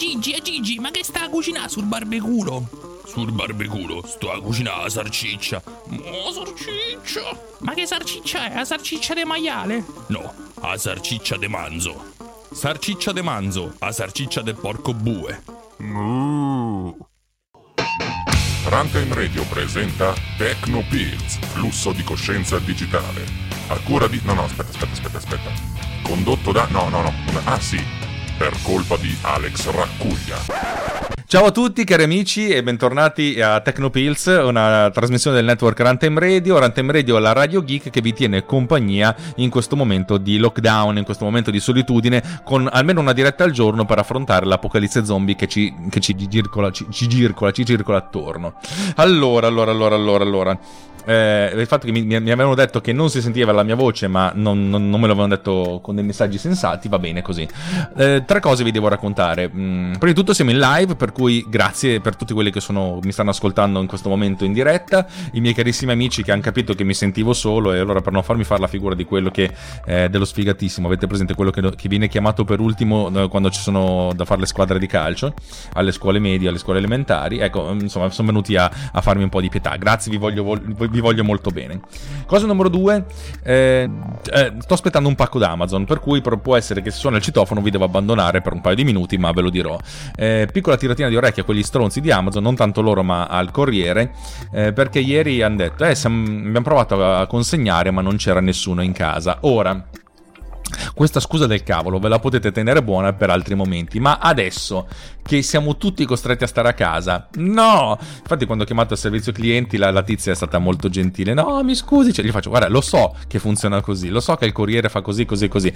Gigi, è Gigi, ma che sta a cucinare sul barbeculo? Sul barbeculo, sto a cucinare la sarciccia. Oh, sarciccia! Ma che sarciccia è? La sarciccia de maiale? No, la sarciccia de manzo. Sarciccia de manzo, la sarciccia del porco bue. Moo. Runtime Radio presenta Techno Pills, flusso di coscienza digitale. A cura di... No, no, aspetta, aspetta, aspetta, aspetta. Condotto da... No, no, no. Ah, sì. Per colpa di Alex Raccuglia. Ciao a tutti cari amici e bentornati a Tecnopills, una trasmissione del network Runtime Radio. Runtime Radio è la radio geek che vi tiene compagnia in questo momento di lockdown, in questo momento di solitudine, con almeno una diretta al giorno per affrontare l'apocalisse zombie che ci, che ci, circola, ci, ci circola, ci circola attorno. Allora, allora, allora, allora, allora eh, il fatto che mi, mi, avevano detto che non si sentiva la mia voce, ma non, non, non me l'avevano detto con dei messaggi sensati, va bene così. Eh, tre cose vi devo raccontare. Mm, prima di tutto siamo in live, per cui grazie per tutti quelli che sono, mi stanno ascoltando in questo momento in diretta, i miei carissimi amici che hanno capito che mi sentivo solo e allora per non farmi fare la figura di quello che eh, dello sfigatissimo, avete presente quello che, che viene chiamato per ultimo eh, quando ci sono da fare le squadre di calcio, alle scuole medie, alle scuole elementari, ecco, insomma, sono venuti a, a farmi un po' di pietà. Grazie, vi voglio, vi voglio molto bene. Cosa numero due, eh, eh, sto aspettando un pacco da Amazon, per cui può essere che se suona il citofono vi devo abbandonare per un paio di minuti, ma ve lo dirò. Eh, piccola tiratina di orecchia a quegli stronzi di Amazon, non tanto loro ma al corriere, eh, perché ieri hanno detto, eh, siamo, abbiamo provato a consegnare ma non c'era nessuno in casa. Ora, questa scusa del cavolo ve la potete tenere buona per altri momenti, ma adesso che siamo tutti costretti a stare a casa, no! Infatti quando ho chiamato il servizio clienti la, la tizia è stata molto gentile, no mi scusi, cioè, gli faccio guarda lo so che funziona così, lo so che il corriere fa così, così, così.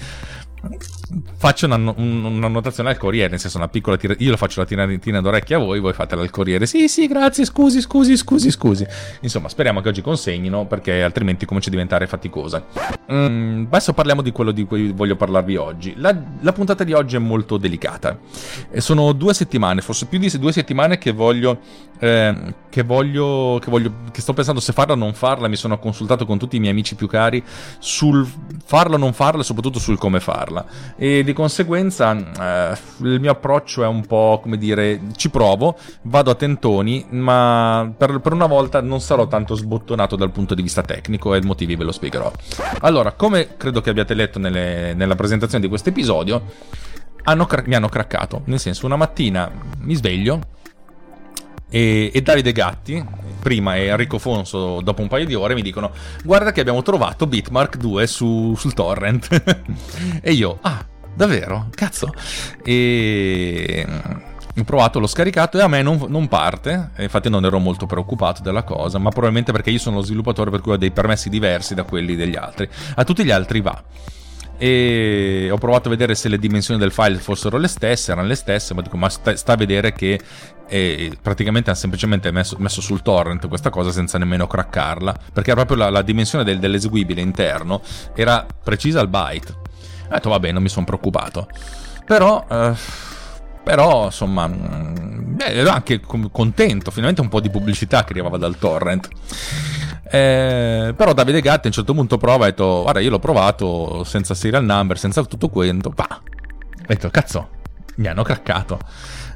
Faccio una, una notazione al corriere, nel senso una piccola tira- io lo faccio la tiratina d'orecchia a voi, voi fatela al corriere, sì sì grazie, scusi, scusi, scusi, scusi. Insomma speriamo che oggi consegnino perché altrimenti comincia a diventare faticosa. Mm, adesso parliamo di quello di cui voglio parlarvi oggi. La, la puntata di oggi è molto delicata. E sono due settimane forse più di due settimane che voglio, eh, che voglio, che voglio, che sto pensando se farla o non farla. Mi sono consultato con tutti i miei amici più cari sul farla o non farla e soprattutto sul come farla. E di conseguenza eh, il mio approccio è un po' come dire, ci provo, vado a tentoni, ma per, per una volta non sarò tanto sbottonato dal punto di vista tecnico e i motivi ve lo spiegherò. Allora, come credo che abbiate letto nelle, nella presentazione di questo episodio, hanno mi hanno craccato. Nel senso, una mattina mi sveglio e, e, Davide Gatti, prima e Enrico Fonso dopo un paio di ore, mi dicono: Guarda, che abbiamo trovato Bitmark 2 su, sul torrent. e io, ah, davvero? Cazzo. E ho provato, l'ho scaricato e a me non, non, parte. Infatti, non ero molto preoccupato della cosa, ma probabilmente perché io sono lo sviluppatore, per cui ho dei permessi diversi da quelli degli altri. A tutti gli altri va e ho provato a vedere se le dimensioni del file fossero le stesse, erano le stesse, ma dico, ma sta, sta a vedere che eh, praticamente hanno semplicemente messo, messo, sul torrent questa cosa senza nemmeno craccarla, perché proprio la, la dimensione del, dell'eseguibile interno, era precisa al byte. Ho detto, vabbè, non mi sono preoccupato. Però... Eh, però insomma mm, beh, ero anche contento finalmente un po' di pubblicità che arrivava dal torrent eh, però Davide Gatti a un certo punto prova e ha detto guarda io l'ho provato senza serial number senza tutto quanto bah. ho detto cazzo mi hanno craccato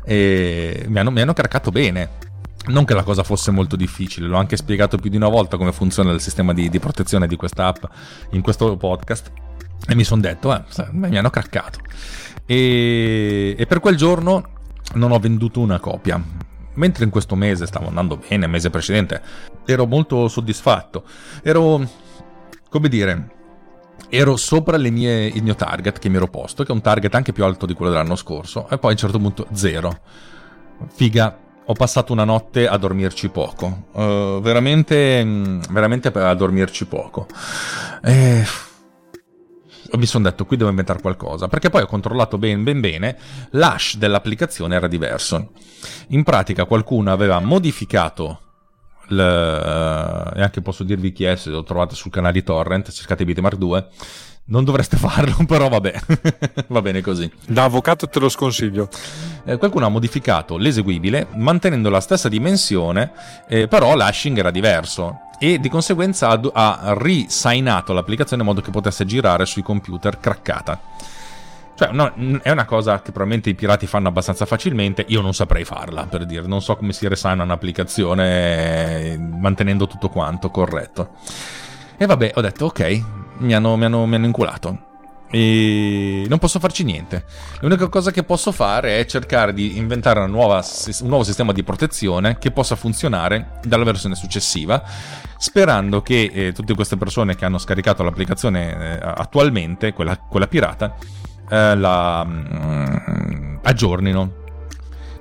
e mi hanno, mi hanno craccato bene non che la cosa fosse molto difficile, l'ho anche spiegato più di una volta come funziona il sistema di, di protezione di questa app in questo podcast e mi sono detto, eh, mi hanno craccato. E, e per quel giorno non ho venduto una copia. Mentre in questo mese stavo andando bene, il mese precedente, ero molto soddisfatto. Ero, come dire, ero sopra mie, il mio target che mi ero posto, che è un target anche più alto di quello dell'anno scorso, e poi a un certo punto zero. Figa, ho passato una notte a dormirci poco. Uh, veramente, veramente a dormirci poco. E mi sono detto qui devo inventare qualcosa perché poi ho controllato ben ben bene l'hash dell'applicazione era diverso. In pratica qualcuno aveva modificato l, e anche posso dirvi chi è se lo trovate sul canale di torrent cercate Bitmark 2 non dovreste farlo, però vabbè, va bene così. Da avvocato te lo sconsiglio. Eh, qualcuno ha modificato l'eseguibile mantenendo la stessa dimensione, eh, però l'hashing era diverso e di conseguenza ha, ha risignato l'applicazione in modo che potesse girare sui computer craccata. Cioè, no, è una cosa che probabilmente i pirati fanno abbastanza facilmente. Io non saprei farla, per dire. Non so come si resana un'applicazione eh, mantenendo tutto quanto corretto. E vabbè, ho detto, ok, mi hanno, mi hanno, mi hanno inculato e non posso farci niente. L'unica cosa che posso fare è cercare di inventare nuova, un nuovo sistema di protezione che possa funzionare dalla versione successiva, sperando che eh, tutte queste persone che hanno scaricato l'applicazione eh, attualmente, quella, quella pirata, eh, la mm, aggiornino.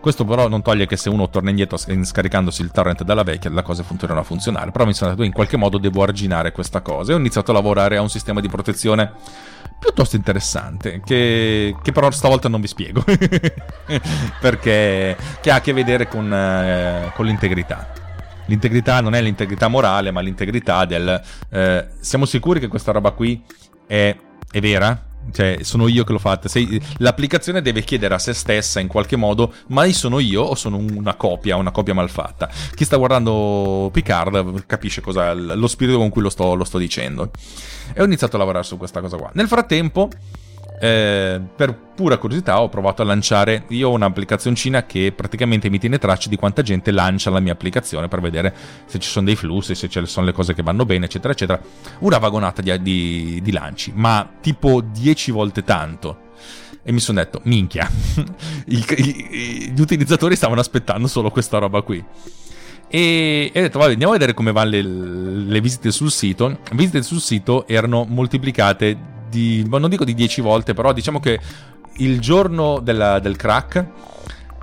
Questo però non toglie che se uno torna indietro scaricandosi il torrent dalla vecchia la cosa continuerà a funzionare. Però mi sono detto in qualche modo devo arginare questa cosa e ho iniziato a lavorare a un sistema di protezione piuttosto interessante, che, che però stavolta non vi spiego, perché ha a che vedere con, eh, con, l'integrità. L'integrità non è l'integrità morale, ma l'integrità del... Eh, siamo sicuri che questa roba qui è, è vera? Cioè, sono io che l'ho fatta. Sei, l'applicazione deve chiedere a se stessa in qualche modo: ma sono io o sono una copia, una copia malfatta? Chi sta guardando Picard capisce cosa, lo spirito con cui lo sto, lo sto dicendo. E ho iniziato a lavorare su questa cosa qua. Nel frattempo, eh, per pura curiosità ho provato a lanciare io ho un'applicazioncina che praticamente mi tiene traccia di quanta gente lancia la mia applicazione per vedere se ci sono dei flussi, se ci sono le cose che vanno bene, eccetera, eccetera. Una vagonata di, di, di lanci, ma tipo 10 volte tanto. E mi sono detto, minchia, il, i, gli utilizzatori stavano aspettando solo questa roba qui. E, ho detto, vabbè, andiamo a vedere come vanno le, le visite sul sito. Visite sul sito erano moltiplicate di, non dico di 10 volte, però diciamo che il giorno della, del crack,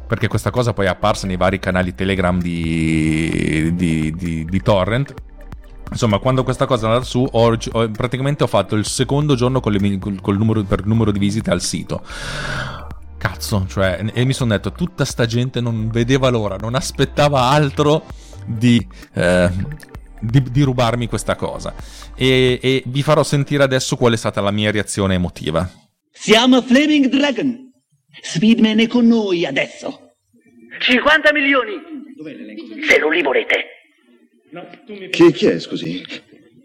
perché questa cosa poi è apparsa nei vari canali Telegram di, di, di, di Torrent, Insomma, quando questa cosa è andata su, ho, ho, praticamente ho fatto il secondo giorno con le, col numero, per numero di visite al sito. Cazzo, cioè, e mi sono detto, tutta sta gente non vedeva l'ora, non aspettava altro di, eh, di, di rubarmi questa cosa. E, e, vi farò sentire adesso qual è stata la mia reazione emotiva. Siamo Flaming Dragon. Speedman è con noi adesso. 50 milioni. Se non li volete. Chi, chi è, scusi?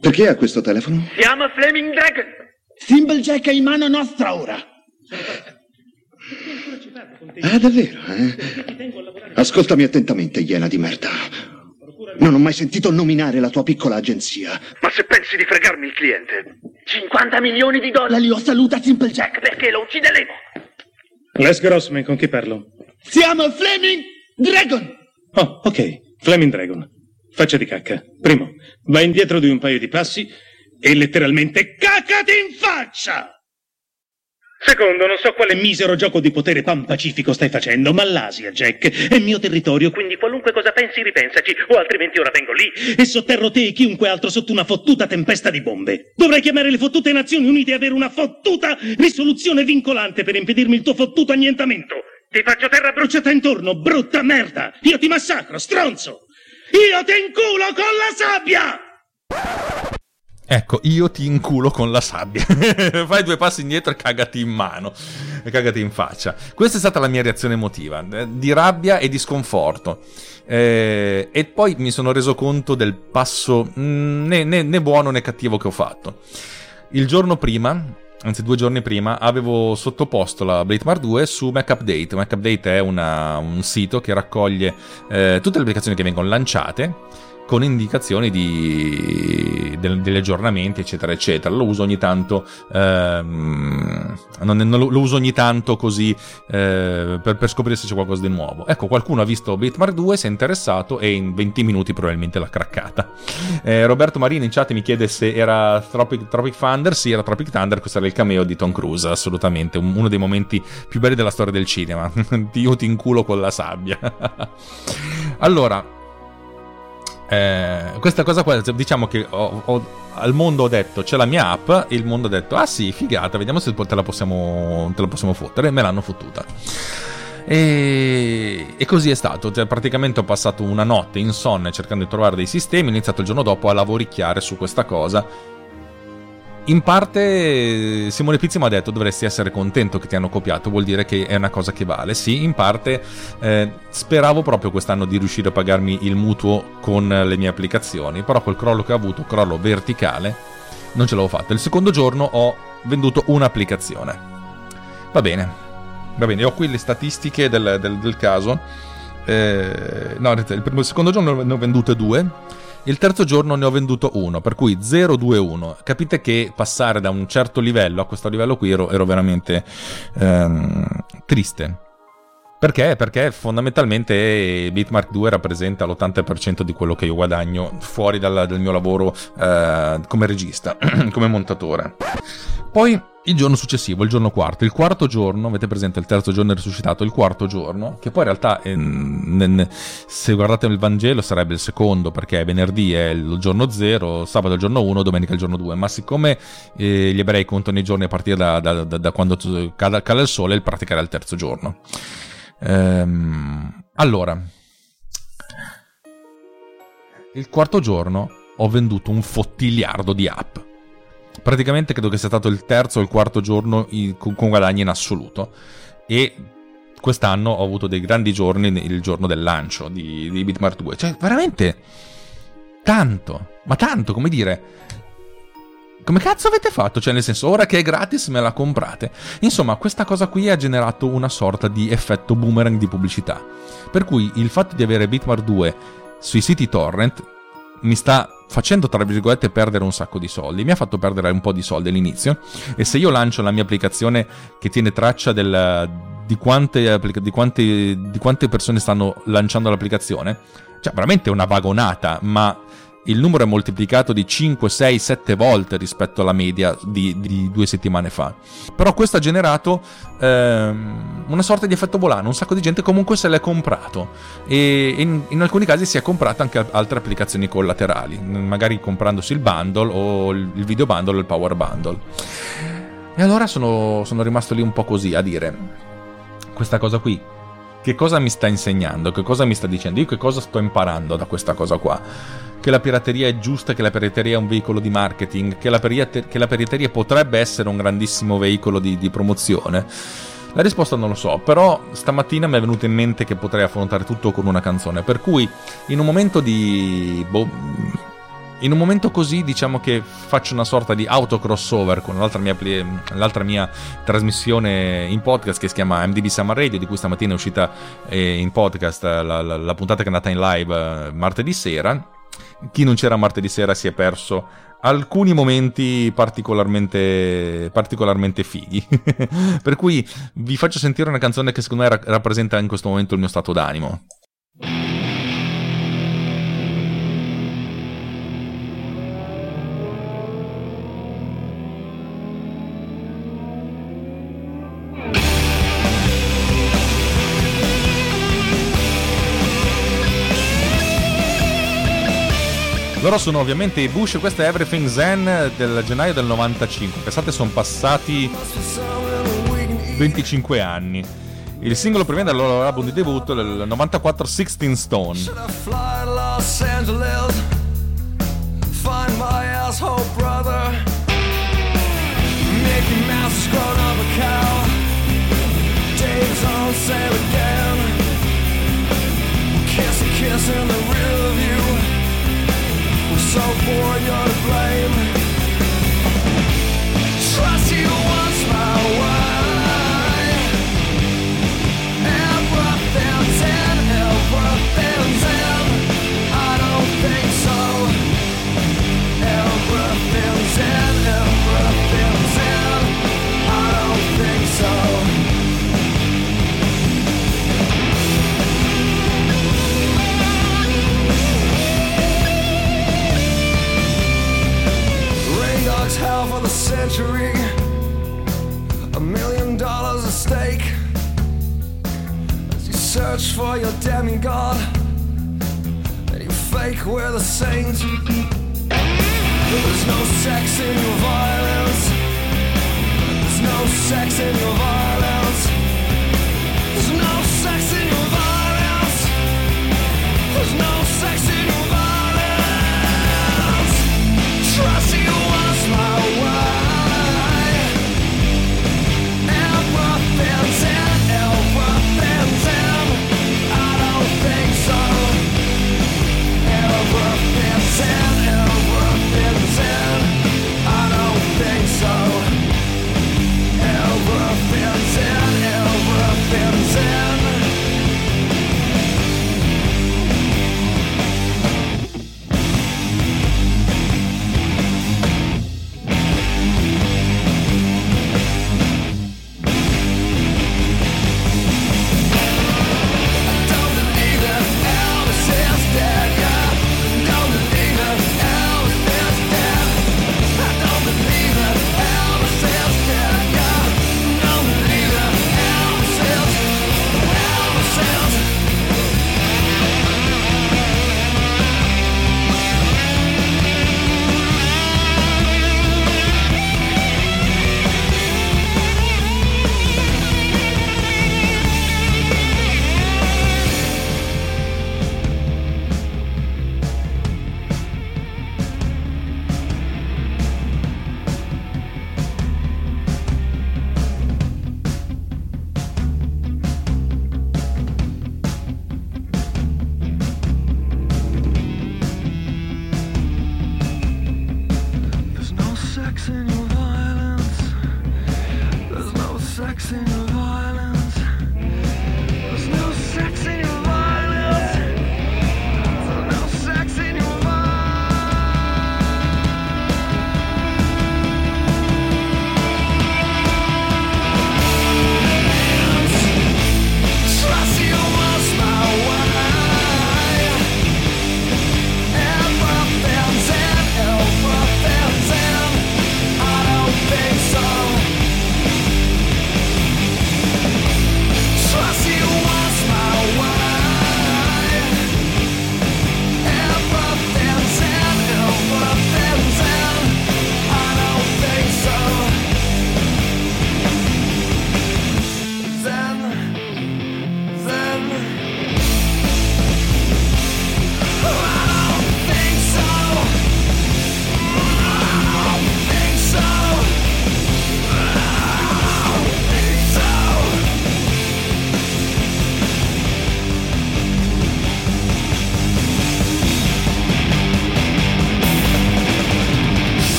Perché ha questo telefono? Siamo Flaming Dragon. Thimblejack è in mano nostra ora. Ah, davvero? Eh? Ascoltami attentamente, iena di merda. Non ho mai sentito nominare la tua piccola agenzia. Ma se pensi di fregarmi il cliente? 50 milioni di dollari! Io saluta Simple Jack perché lo uccideremo! Les Grossman, con chi parlo? Siamo Fleming Dragon! Oh, ok. Fleming Dragon. Faccia di cacca. Primo, vai indietro di un paio di passi e letteralmente cacati in faccia! Secondo, non so quale misero gioco di potere pacifico stai facendo, ma l'Asia, Jack, è mio territorio, quindi qualunque cosa pensi ripensaci, o altrimenti ora vengo lì e sotterro te e chiunque altro sotto una fottuta tempesta di bombe. Dovrai chiamare le fottute Nazioni Unite e avere una fottuta risoluzione vincolante per impedirmi il tuo fottuto annientamento. Ti faccio terra bruciata intorno, brutta merda! Io ti massacro, stronzo! Io ti inculo con la sabbia! Ecco, io ti inculo con la sabbia. Fai due passi indietro e cagati in mano. E cagati in faccia. Questa è stata la mia reazione emotiva, eh, di rabbia e di sconforto. Eh, e poi mi sono reso conto del passo mm, né, né, né buono né cattivo che ho fatto. Il giorno prima, anzi due giorni prima, avevo sottoposto la Blatemar 2 su Mac Update. Mac Update è una, un sito che raccoglie eh, tutte le applicazioni che vengono lanciate con indicazioni di, de, degli aggiornamenti, eccetera, eccetera. Lo uso ogni tanto, ehm, non, non lo, lo, uso ogni tanto così eh, per, per, scoprire se c'è qualcosa di nuovo. Ecco, qualcuno ha visto Bitmark 2, si è interessato e in 20 minuti probabilmente l'ha craccata. Eh, Roberto Marini in chat mi chiede se era Tropic, Tropic Thunder. Sì, era Tropic Thunder, questo era il cameo di Tom Cruise, assolutamente, uno dei momenti più belli della storia del cinema. Io ti inculo con la sabbia. allora, eh, questa cosa qua, diciamo che ho, ho, al mondo ho detto c'è la mia app, il mondo ha detto ah sì, figata, vediamo se te la possiamo, te la possiamo fottere, e me l'hanno fottuta. E, e, così è stato, cioè, praticamente ho passato una notte insonne cercando di trovare dei sistemi, ho iniziato il giorno dopo a lavoricchiare su questa cosa in parte Simone Pizzi mi ha detto dovresti essere contento che ti hanno copiato, vuol dire che è una cosa che vale. Sì, in parte eh, speravo proprio quest'anno di riuscire a pagarmi il mutuo con le mie applicazioni, però col crollo che ho avuto, crollo verticale, non ce l'avevo fatta. Il secondo giorno ho venduto un'applicazione. Va bene, va bene, ho qui le statistiche del, del, del caso. Eh, no, il, primo, il secondo giorno ne ho vendute due. Il terzo giorno ne ho venduto uno, per cui 0, 2, 1. Capite che passare da un certo livello a questo livello qui ero, ero veramente ehm, triste. Perché? Perché fondamentalmente Bitmark 2 rappresenta l'80% di quello che io guadagno fuori dal, dal mio lavoro eh, come regista, come montatore. Poi il giorno successivo, il giorno quarto, il quarto giorno, avete presente il terzo giorno risuscitato, il quarto giorno, che poi in realtà eh, se guardate il Vangelo sarebbe il secondo, perché venerdì è il giorno 0, sabato è il giorno 1, domenica è il giorno 2, ma siccome eh, gli ebrei contano i giorni a partire da, da, da, da quando cala il sole, il pratica era il terzo giorno. Ehm, allora, il quarto giorno ho venduto un fottiliardo di app. Praticamente credo che sia stato il terzo o il quarto giorno con guadagni in assoluto. E quest'anno ho avuto dei grandi giorni il giorno del lancio di, di Bitmart 2. Cioè, veramente tanto, ma tanto, come dire, come cazzo avete fatto? Cioè, nel senso, ora che è gratis me la comprate. Insomma, questa cosa qui ha generato una sorta di effetto boomerang di pubblicità. Per cui il fatto di avere Bitmart 2 sui siti torrent mi sta facendo, tra virgolette, perdere un sacco di soldi. Mi ha fatto perdere un po' di soldi all'inizio. E se io lancio la mia applicazione che tiene traccia del, di, quante, di, quante, di quante persone stanno lanciando l'applicazione, cioè, veramente è una vagonata, ma il numero è moltiplicato di 5, 6, 7 volte rispetto alla media di, di due settimane fa. Però questo ha generato ehm, una sorta di effetto volano, un sacco di gente comunque se l'è comprato e in, in alcuni casi si è comprata anche altre applicazioni collaterali, magari comprandosi il bundle o il video bundle o il power bundle. E allora sono, sono rimasto lì un po' così a dire questa cosa qui che cosa mi sta insegnando, che cosa mi sta dicendo, io che cosa sto imparando da questa cosa qua che la pirateria è giusta, che la pirateria è un veicolo di marketing, che la, pirate- che la pirateria potrebbe essere un grandissimo veicolo di, di promozione? La risposta non lo so, però stamattina mi è venuto in mente che potrei affrontare tutto con una canzone, per cui in un momento di... Boh, in un momento così diciamo che faccio una sorta di auto crossover con l'altra mia, l'altra mia trasmissione in podcast che si chiama MDB Summer Radio, di cui stamattina è uscita eh, in podcast la, la, la puntata che è andata in live eh, martedì sera chi non c'era martedì sera si è perso alcuni momenti particolarmente, particolarmente fighi. per cui vi faccio sentire una canzone che secondo me rappresenta in questo momento il mio stato d'animo. Loro sono ovviamente i Bush, questo è Everything Zen del gennaio del 95. Pensate, sono passati 25 anni. Il singolo proviene dal loro album di debutto del 94 16 Stone. Kiss a kiss in the view so for your blame. Century, a million dollars at stake. As you search for your demigod, and you fake we're the saint. There's no sex in your violence. There's no sex in your violence. There's no sex in your violence. There's no sex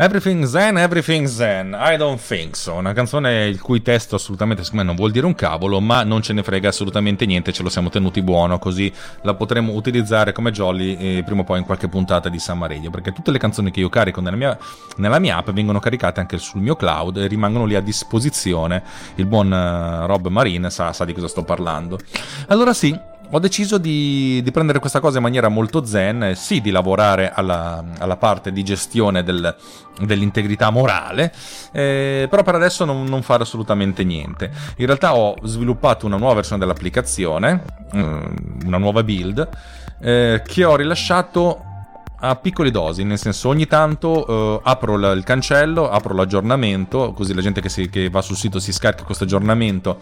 Everything Zen, Everything Zen, I don't think so. Una canzone il cui testo assolutamente secondo me non vuol dire un cavolo, ma non ce ne frega assolutamente niente, ce lo siamo tenuti buono, così la potremo utilizzare come jolly eh, prima o poi in qualche puntata di Summer Radio, perché tutte le canzoni che io carico nella mia, nella mia app vengono caricate anche sul mio cloud e rimangono lì a disposizione. Il buon uh, Rob Marine sa, sa di cosa sto parlando. Allora sì, ho deciso di, di, prendere questa cosa in maniera molto zen, sì di lavorare alla, alla parte di gestione del, dell'integrità morale, eh, però per adesso non, non, fare assolutamente niente. In realtà ho sviluppato una nuova versione dell'applicazione, mm, una nuova build, eh, che ho rilasciato a piccole dosi, nel senso ogni tanto eh, apro la, il cancello, apro l'aggiornamento, così la gente che, si, che va sul sito si scarica questo aggiornamento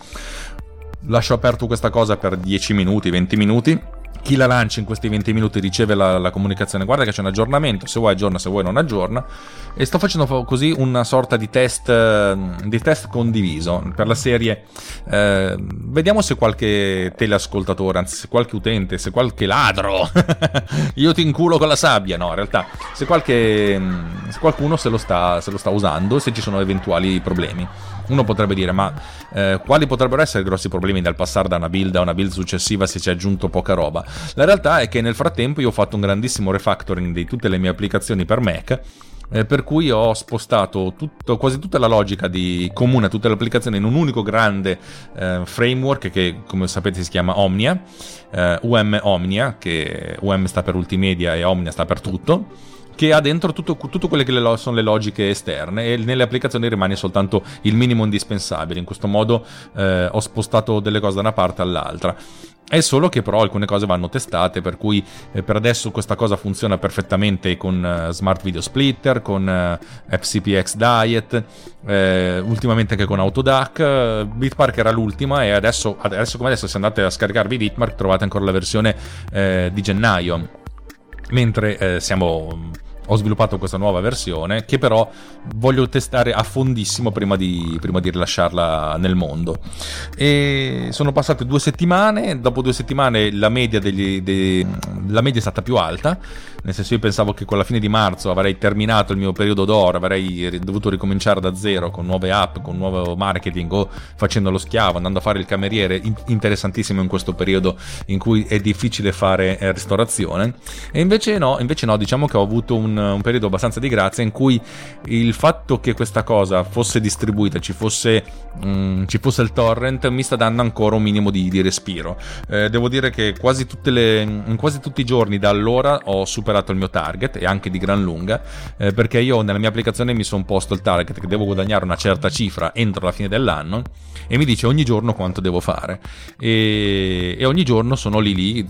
lascio aperto questa cosa per 10 minuti, 20 minuti. Chi la lancia in questi 20 minuti riceve la, la, comunicazione, guarda che c'è un aggiornamento, se vuoi aggiorna, se vuoi non aggiorna. E sto facendo così una sorta di test, di test condiviso per la serie. Eh, vediamo se qualche teleascoltatore, anzi se qualche utente, se qualche ladro, io ti inculo con la sabbia, no in realtà, se, qualche, se qualcuno se lo, sta, se lo sta usando se ci sono eventuali problemi. Uno potrebbe dire, ma eh, quali potrebbero essere i grossi problemi dal passare da una build a una build successiva se ci è aggiunto poca roba? La realtà è che nel frattempo io ho fatto un grandissimo refactoring di tutte le mie applicazioni per Mac. Eh, per cui ho spostato tutto, quasi tutta la logica di comune a tutte le applicazioni in un unico grande eh, framework che come sapete si chiama Omnia, eh, UM Omnia, che UM sta per Ultimedia e Omnia sta per tutto che ha dentro tutto, tutto quelle che le, sono le logiche esterne e nelle applicazioni rimane soltanto il minimo indispensabile. In questo modo eh, ho spostato delle cose da una parte all'altra. È solo che però alcune cose vanno testate, per cui eh, per adesso questa cosa funziona perfettamente con uh, Smart Video Splitter, con uh, FCPX Diet, eh, ultimamente anche con Autodac. Bitmark era l'ultima e adesso, adesso come adesso se andate a scaricarvi Bitmark trovate ancora la versione eh, di gennaio. Mentre eh, siamo ho sviluppato questa nuova versione che però voglio testare a fondissimo prima di, prima di rilasciarla nel mondo. E sono passate due settimane, dopo due settimane la media, degli, de, la media è stata più alta, nel senso io pensavo che con la fine di marzo avrei terminato il mio periodo d'oro, avrei dovuto ricominciare da zero con nuove app, con nuovo marketing o facendo lo schiavo, andando a fare il cameriere, interessantissimo in questo periodo in cui è difficile fare eh, ristorazione. E invece no, invece no, diciamo che ho avuto un un, periodo abbastanza di grazia in cui il fatto che questa cosa fosse distribuita, ci fosse, um, ci fosse il torrent, mi sta dando ancora un minimo di, di respiro. Eh, devo dire che quasi, le, quasi tutti i giorni da allora ho superato il mio target e anche di gran lunga, eh, perché io nella mia applicazione mi sono posto il target che devo guadagnare una certa cifra entro la fine dell'anno e mi dice ogni giorno quanto devo fare. E, e ogni giorno sono lì lì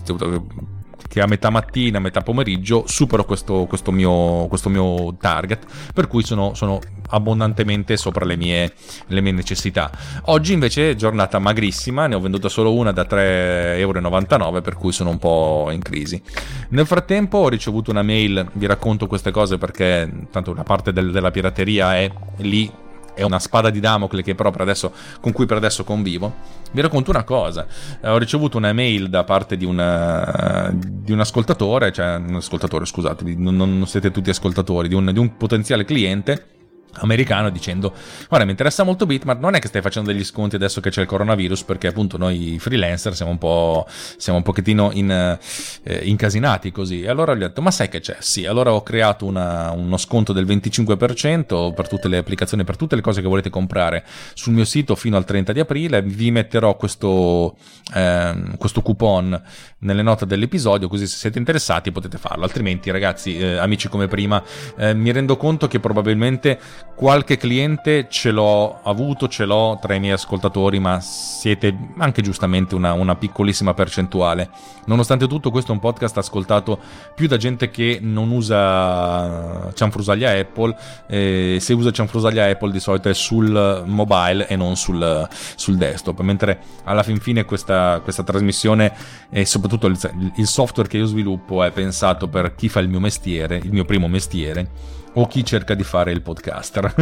che a metà mattina, a metà pomeriggio supero questo, questo, mio, questo mio, target, per cui sono, sono abbondantemente sopra le mie, le mie, necessità. Oggi invece giornata magrissima, ne ho venduta solo una da 3,99 euro, per cui sono un po' in crisi. Nel frattempo ho ricevuto una mail, vi racconto queste cose perché tanto una parte del, della pirateria è lì è una spada di Damocle adesso, con cui per adesso convivo. Vi racconto una cosa: eh, ho ricevuto una mail da parte di, una, di un ascoltatore, cioè un ascoltatore, scusate, non, non siete tutti ascoltatori, di un, di un potenziale cliente americano dicendo guarda mi interessa molto Bitmart non è che stai facendo degli sconti adesso che c'è il coronavirus perché appunto noi freelancer siamo un po' siamo un pochettino in, eh, incasinati così. E allora gli ho detto ma sai che c'è? Sì allora ho creato una, uno sconto del 25% per tutte le applicazioni per tutte le cose che volete comprare sul mio sito fino al 30 di aprile. Vi metterò questo, eh, questo coupon nelle note dell'episodio così se siete interessati potete farlo. Altrimenti ragazzi eh, amici come prima eh, mi rendo conto che probabilmente qualche cliente ce l'ho avuto, ce l'ho tra i miei ascoltatori, ma siete anche giustamente una, una, piccolissima percentuale. Nonostante tutto, questo è un podcast ascoltato più da gente che non usa cianfrusaglia Apple. Eh, se usa cianfrusaglia Apple di solito è sul mobile e non sul, sul desktop. Mentre alla fin fine questa, questa trasmissione e soprattutto il, il software che io sviluppo è pensato per chi fa il mio mestiere, il mio primo mestiere o chi cerca di fare il podcaster.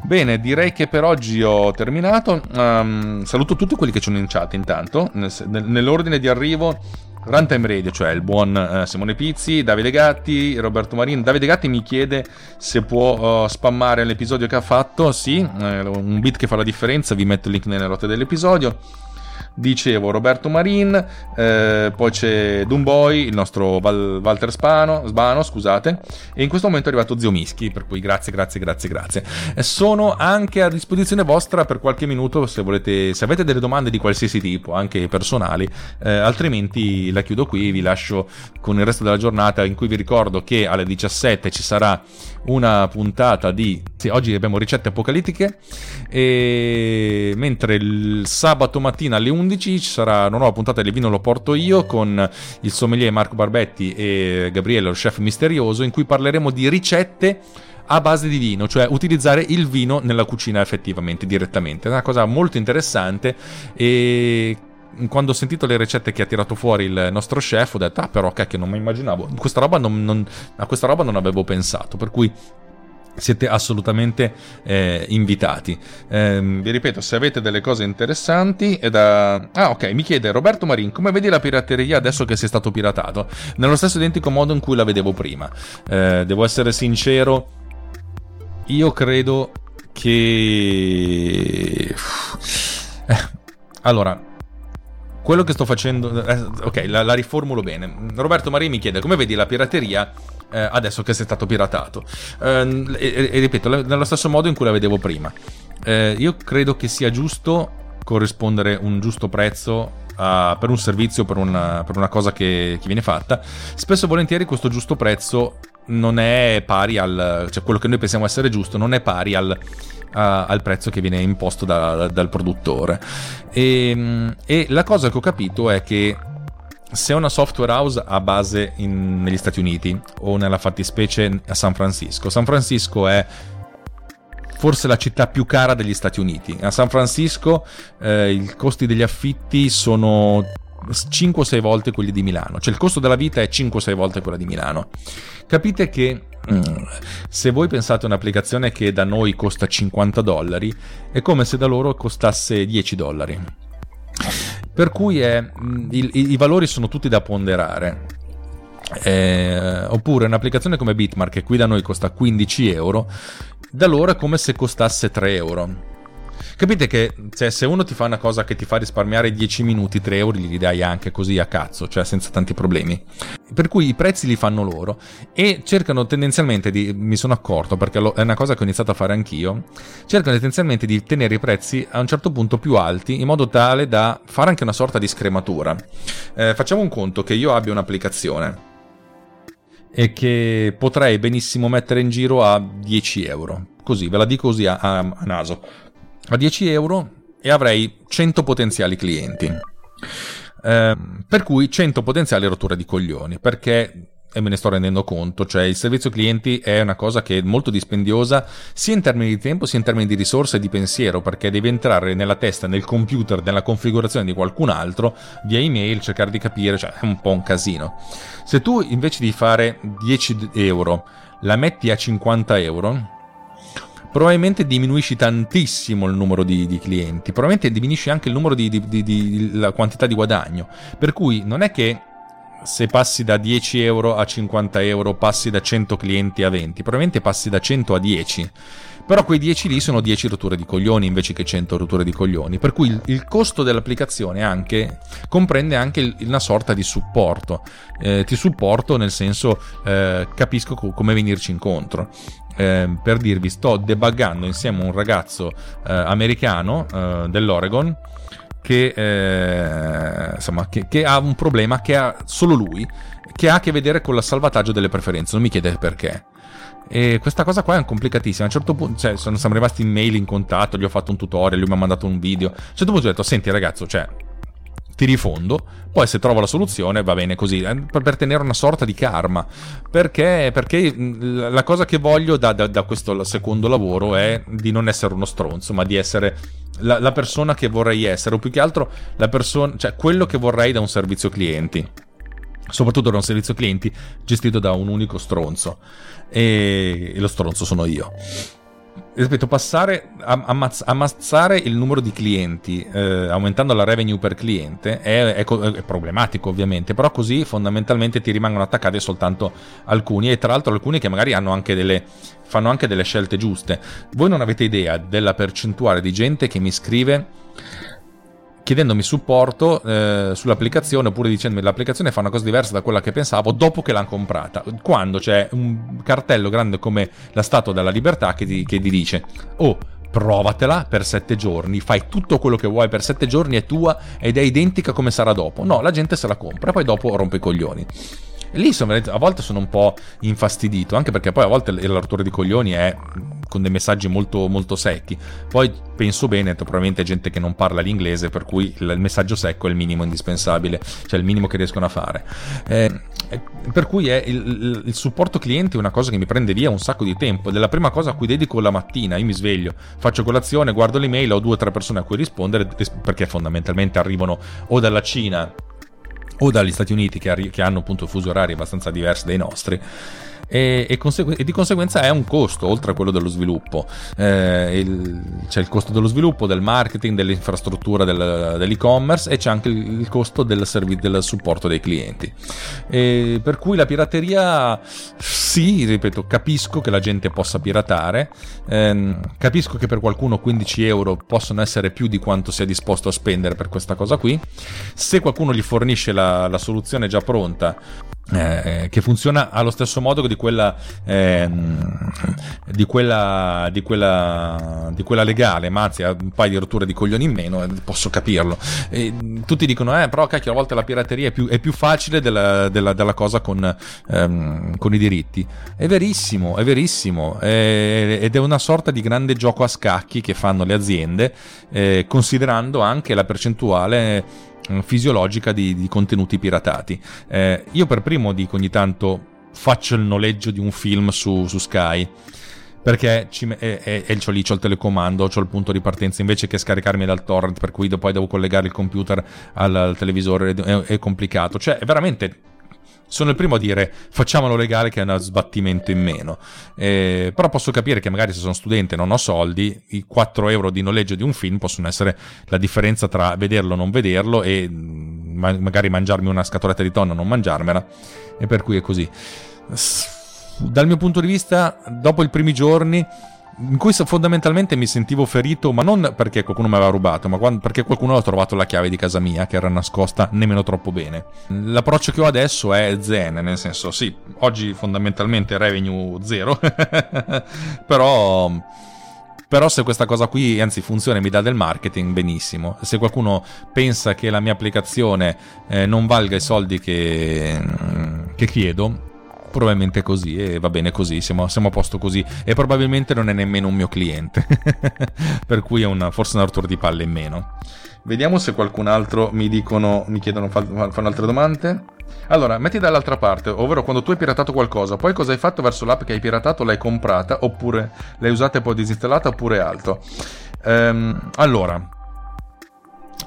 Bene, direi che per oggi ho terminato. Um, saluto tutti quelli che ci hanno in chat intanto, nell'ordine di arrivo. Runtime Radio, cioè il buon uh, Simone Pizzi, Davide Gatti, Roberto Marin. Davide Gatti mi chiede se può uh, spammare l'episodio che ha fatto. Sì, uh, un bit che fa la differenza, vi metto il link nelle note dell'episodio dicevo Roberto Marin, eh, poi c'è Dumboy, il nostro Val- Walter Spano, Sbano, scusate, e in questo momento è arrivato Zio Mischi, per cui grazie, grazie, grazie, grazie. Eh, sono anche a disposizione vostra per qualche minuto se volete, se avete delle domande di qualsiasi tipo, anche personali, eh, altrimenti la chiudo qui, vi lascio con il resto della giornata in cui vi ricordo che alle 17 ci sarà una puntata di... Sì, oggi abbiamo ricette apocalittiche, e mentre il sabato mattina alle 11 11 ci sarà una nuova puntata del vino lo porto io con il sommelier Marco Barbetti e Gabriele, lo chef misterioso, in cui parleremo di ricette a base di vino, cioè utilizzare il vino nella cucina effettivamente, direttamente. È una cosa molto interessante e quando ho sentito le ricette che ha tirato fuori il nostro chef ho detto ah però cacchio non mi immaginavo, questa non, non, a questa roba non avevo pensato, per cui siete assolutamente eh, invitati. Eh, vi ripeto, se avete delle cose interessanti è da... Ah ok, mi chiede Roberto Marin, come vedi la pirateria adesso che sei stato piratato? Nello stesso identico modo in cui la vedevo prima. Eh, devo essere sincero, io credo che... Eh, allora, quello che sto facendo... Eh, ok, la, la riformulo bene. Roberto Marin mi chiede, come vedi la pirateria eh, adesso che sei stato piratato. Eh, e, e, ripeto, nello stesso modo in cui la vedevo prima. Eh, io credo che sia giusto corrispondere un giusto prezzo a, per un servizio, per una, per una cosa che, che, viene fatta. Spesso e volentieri questo giusto prezzo non è pari al... cioè quello che noi pensiamo essere giusto non è pari al, a, al prezzo che viene imposto da, dal produttore. E, e la cosa che ho capito è che se una software house ha base in, negli Stati Uniti o nella fattispecie a San Francisco, San Francisco è forse la città più cara degli Stati Uniti. A San Francisco eh, i costi degli affitti sono 5-6 volte quelli di Milano, cioè il costo della vita è 5-6 volte quella di Milano. Capite che se voi pensate a un'applicazione che da noi costa 50 dollari, è come se da loro costasse 10 dollari. Per cui è, mm, i, i, valori sono tutti da ponderare. Eh, oppure un'applicazione come Bitmark che qui da noi costa 15 euro, da loro è come se costasse 3 euro. Capite che cioè, se uno ti fa una cosa che ti fa risparmiare 10 minuti, 3 euro gli dai anche così a cazzo, cioè senza tanti problemi. Per cui i prezzi li fanno loro e cercano tendenzialmente di, mi sono accorto perché è una cosa che ho iniziato a fare anch'io, cercano tendenzialmente di tenere i prezzi a un certo punto più alti in modo tale da fare anche una sorta di scrematura. Eh, facciamo un conto che io abbia un'applicazione e che potrei benissimo mettere in giro a 10 euro. Così, ve la dico così a, a, a naso a 10 euro e avrei 100 potenziali clienti. Eh, per cui 100 potenziali rotture di coglioni, perché e me ne sto rendendo conto, cioè il servizio clienti è una cosa che è molto dispendiosa sia in termini di tempo sia in termini di risorse e di pensiero, perché devi entrare nella testa, nel computer, nella configurazione di qualcun altro, via email, cercare di capire, cioè è un po' un casino. Se tu invece di fare 10 euro la metti a 50 euro, probabilmente diminuisci tantissimo il numero di, di clienti, probabilmente diminuisci anche il numero di, di, di, la quantità di guadagno. Per cui non è che se passi da 10 euro a 50 euro, passi da 100 clienti a 20, probabilmente passi da 100 a 10. Però quei 10 lì sono 10 rotture di coglioni invece che 100 rotture di coglioni. Per cui il, il costo dell'applicazione anche, comprende anche il, una sorta di supporto. Eh, ti supporto nel senso eh, capisco co- come venirci incontro. Eh, per dirvi, sto debuggando insieme a un ragazzo eh, americano eh, dell'Oregon che, eh, insomma, che, che, ha un problema che ha solo lui, che ha a che vedere con il salvataggio delle preferenze. Non mi chiede perché. E questa cosa qua è complicatissima. A un certo punto, cioè, sono, siamo rimasti in mail in contatto, gli ho fatto un tutorial, lui mi ha mandato un video. A un certo punto ho detto: Senti, ragazzo, cioè, ti rifondo. Poi, se trovo la soluzione, va bene così. Eh, per, tenere una sorta di karma. Perché, perché la cosa che voglio da, da, da, questo secondo lavoro è di non essere uno stronzo, ma di essere la, la persona che vorrei essere, o più che altro la persona, cioè quello che vorrei da un servizio clienti soprattutto da un servizio clienti gestito da un unico stronzo e lo stronzo sono io ripeto passare ammazz- ammazzare il numero di clienti eh, aumentando la revenue per cliente è, è, è, problematico ovviamente però così fondamentalmente ti rimangono attaccati soltanto alcuni e tra l'altro alcuni che magari anche delle fanno anche delle scelte giuste. Voi non avete idea della percentuale di gente che mi scrive chiedendomi supporto eh, sull'applicazione oppure dicendomi l'applicazione fa una cosa diversa da quella che pensavo dopo che l'hanno comprata. Quando c'è un cartello grande come la Statua della Libertà che ti, che ti dice oh provatela per sette giorni, fai tutto quello che vuoi per sette giorni, è tua ed è identica come sarà dopo. No, la gente se la compra, poi dopo rompe i coglioni. Lì sono, a volte sono un po' infastidito, anche perché poi a volte rottura di coglioni è con dei messaggi molto, molto secchi. Poi penso bene, probabilmente è gente che non parla l'inglese, per cui il messaggio secco è il minimo indispensabile, cioè il minimo che riescono a fare. Eh, per cui è il, il, supporto cliente è una cosa che mi prende via un sacco di tempo. È la prima cosa a cui dedico la mattina. Io mi sveglio, faccio colazione, guardo l'email, ho due o tre persone a cui rispondere, perché fondamentalmente arrivano o dalla Cina o dagli Stati Uniti che, arri- che hanno appunto fusi orari abbastanza diversi dai nostri e, e, consegu- e, di conseguenza è un costo oltre a quello dello sviluppo. Eh, il, c'è il costo dello sviluppo, del marketing, dell'infrastruttura del, dell'e-commerce e c'è anche il, il costo del, servi- del, supporto dei clienti. E per cui la pirateria, sì, ripeto, capisco che la gente possa piratare, ehm, capisco che per qualcuno 15 euro possono essere più di quanto sia disposto a spendere per questa cosa qui. Se qualcuno gli fornisce la, la soluzione già pronta, eh, che funziona allo stesso modo di quella, eh, di, quella, di, quella, di quella legale, ma anzi ha un paio di rotture di coglioni in meno, eh, posso capirlo. E tutti dicono, eh, però cacchio, a volte la pirateria è più, è più facile della, della, della cosa con, ehm, con, i diritti. È verissimo, è verissimo, è, ed è una sorta di grande gioco a scacchi che fanno le aziende, eh, considerando anche la percentuale fisiologica di, di contenuti piratati. Eh, io per primo dico ogni tanto faccio il noleggio di un film su, su Sky perché ci, e, e, e c'ho lì, c'ho il telecomando, c'ho il punto di partenza, invece che scaricarmi dal torrent, per cui poi devo collegare il computer al, al televisore, è, è, complicato. Cioè, è veramente sono il primo a dire facciamolo legale che è uno sbattimento in meno. Eh, però posso capire che magari se sono studente e non ho soldi, i 4 euro di noleggio di un film possono essere la differenza tra vederlo o non vederlo e mm, ma- magari mangiarmi una scatoletta di tonno o non mangiarmela. E per cui è così. Dal mio punto di vista, dopo i primi giorni in cui fondamentalmente mi sentivo ferito, ma non perché qualcuno mi aveva rubato, ma perché qualcuno aveva trovato la chiave di casa mia che era nascosta nemmeno troppo bene. L'approccio che ho adesso è zen, nel senso, sì, oggi fondamentalmente revenue zero, però però se questa cosa qui anzi funziona e mi dà del marketing benissimo se qualcuno pensa che la mia applicazione eh, non valga i soldi che, che chiedo probabilmente così e va bene così, siamo, siamo, a posto così e probabilmente non è nemmeno un mio cliente, per cui è una, forse una rottura di palle in meno. Vediamo se qualcun altro mi dicono, mi chiedono, fanno altre domande. Allora, metti dall'altra parte, ovvero quando tu hai piratato qualcosa, poi cosa hai fatto verso l'app che hai piratato? L'hai comprata, oppure l'hai usata e poi disinstallata, oppure altro? Ehm, allora,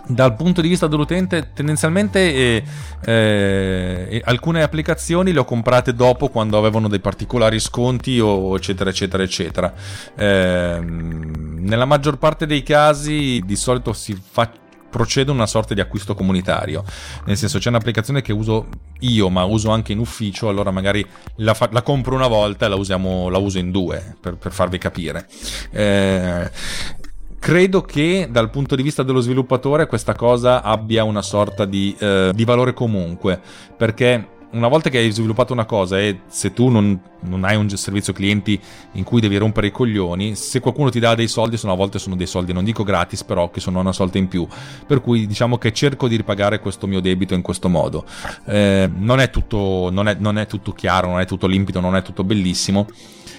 dal punto di vista dell'utente, tendenzialmente eh, eh, alcune applicazioni le ho comprate dopo quando avevano dei particolari sconti o eccetera eccetera eccetera. Eh, nella maggior parte dei casi di solito si fa procedo una sorta di acquisto comunitario. Nel senso, c'è un'applicazione che uso io, ma uso anche in ufficio, allora magari la, fa- la compro una volta e la, usiamo, la uso in due, per, per farvi capire. Eh, credo che dal punto di vista dello sviluppatore questa cosa abbia una sorta di, eh, di valore comunque, perché una volta che hai sviluppato una cosa e se tu non, non, hai un servizio clienti in cui devi rompere i coglioni, se qualcuno ti dà dei soldi, sono a volte sono dei soldi, non dico gratis, però che sono una solta in più. Per cui diciamo che cerco di ripagare questo mio debito in questo modo. Eh, non, è tutto, non, è, non, è tutto, chiaro, non è tutto limpido, non è tutto bellissimo.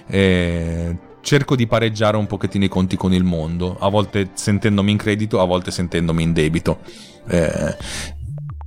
Eh, cerco di pareggiare un pochettino i conti con il mondo, a volte sentendomi in credito, a volte sentendomi in debito. Eh,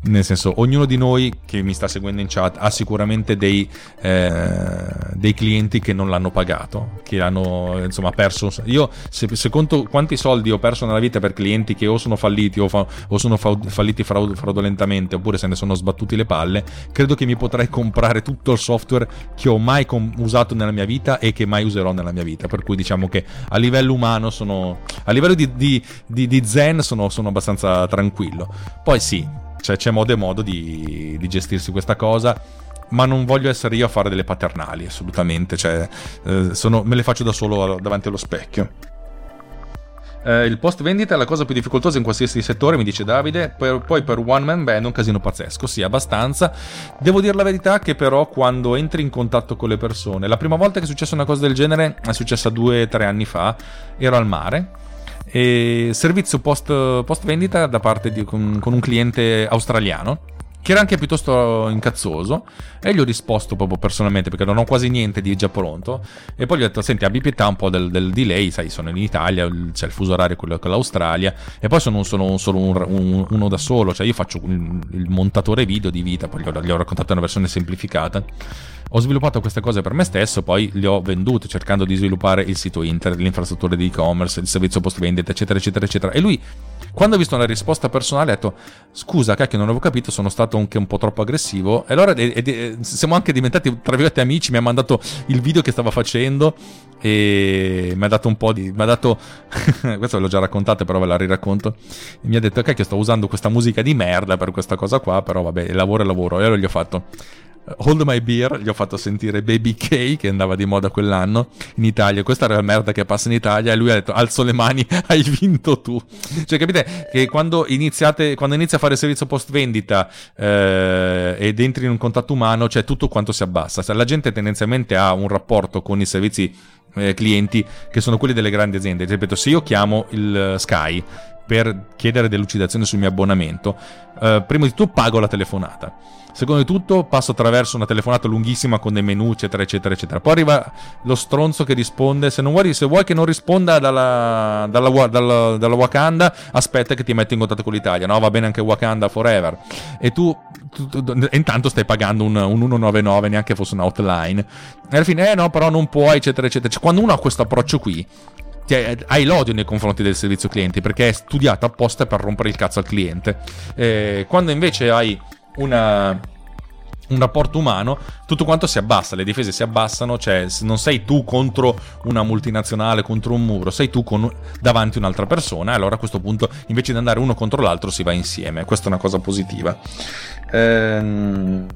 nel senso ognuno di noi che mi sta seguendo in chat ha sicuramente dei, eh, dei clienti che non l'hanno pagato che hanno insomma perso io se, se, conto quanti soldi ho perso nella vita per clienti che o sono falliti o, fa, o sono fa, falliti fraud, fraudolentamente oppure se ne sono sbattuti le palle credo che mi potrei comprare tutto il software che ho mai com- usato nella mia vita e che mai userò nella mia vita. Per cui diciamo che a livello umano sono a livello di, di, di, di zen sono, sono abbastanza tranquillo. Poi sì cioè, c'è modo e modo di, di gestirsi questa cosa ma non voglio essere io a fare delle paternali, assolutamente. Cioè, eh, sono, me le faccio da solo davanti allo specchio. Eh, il post vendita è la cosa più difficoltosa in qualsiasi settore, mi dice Davide. Per, poi per one man band è un casino pazzesco, sì, abbastanza. Devo dire la verità che però quando entri in contatto con le persone, la prima volta che è successa una cosa del genere è successa due o tre anni fa, ero al mare e servizio post, post vendita da parte di con, con un cliente australiano che era anche piuttosto incazzoso e gli ho risposto proprio personalmente perché non ho quasi niente di già pronto e poi gli ho detto senti abbi pietà un po' del, del delay sai sono in Italia c'è il fuso orario quello con l'Australia e poi sono solo, solo un, un, uno da solo cioè io faccio il, il montatore video di vita poi gli ho, gli ho raccontato una versione semplificata ho sviluppato queste cose per me stesso, poi le ho vendute cercando di sviluppare il sito internet, l'infrastruttura di e-commerce, il servizio post vendita, eccetera, eccetera, eccetera. E lui, quando ha visto la risposta personale, ha detto: Scusa, cacchio, non avevo capito, sono stato anche un po' troppo aggressivo. E allora e, e, siamo anche diventati, tra virgolette, amici. Mi ha mandato il video che stava facendo e mi ha dato un po' di. Mi ha dato. questo ve l'ho già raccontato, però ve la riracconto. Mi ha detto: Cacchio, sto usando questa musica di merda per questa cosa qua, però vabbè, lavoro è lavoro. E allora gli ho fatto. Hold My Beer, gli ho fatto sentire Baby K che andava di moda quell'anno in Italia. Questa era la merda che passa in Italia. E lui ha detto: Alzo le mani, hai vinto tu. Cioè, capite che quando iniziate, quando inizi a fare servizio post vendita eh, ed entri in un contatto umano, cioè tutto quanto si abbassa. Cioè, la gente tendenzialmente ha un rapporto con i servizi eh, clienti che sono quelli delle grandi aziende. Ripeto, se io chiamo il Sky per chiedere delucidazione sul mio abbonamento, eh, prima di tutto pago la telefonata Secondo di tutto passo attraverso una telefonata lunghissima con dei menu, eccetera, eccetera, eccetera. Poi arriva lo stronzo che risponde. Se, vuoi, se vuoi che non risponda dalla, dalla, dalla, dalla, Wakanda, aspetta che ti metti in contatto con l'Italia. No, va bene anche Wakanda forever. E tu, tu, tu intanto stai pagando un, un 199, neanche fosse un outline. E alla fine, eh no, però non puoi, eccetera, eccetera. Cioè, quando uno ha questo approccio qui, hai l'odio nei confronti del servizio clienti perché è studiato apposta per rompere il cazzo al cliente. Eh, quando invece hai una, un rapporto umano, tutto quanto si abbassa, le difese si abbassano, cioè non sei tu contro una multinazionale, contro un muro, sei tu con, davanti a un'altra persona allora a questo punto invece di andare uno contro l'altro si va insieme, questa è una cosa positiva. Ehm...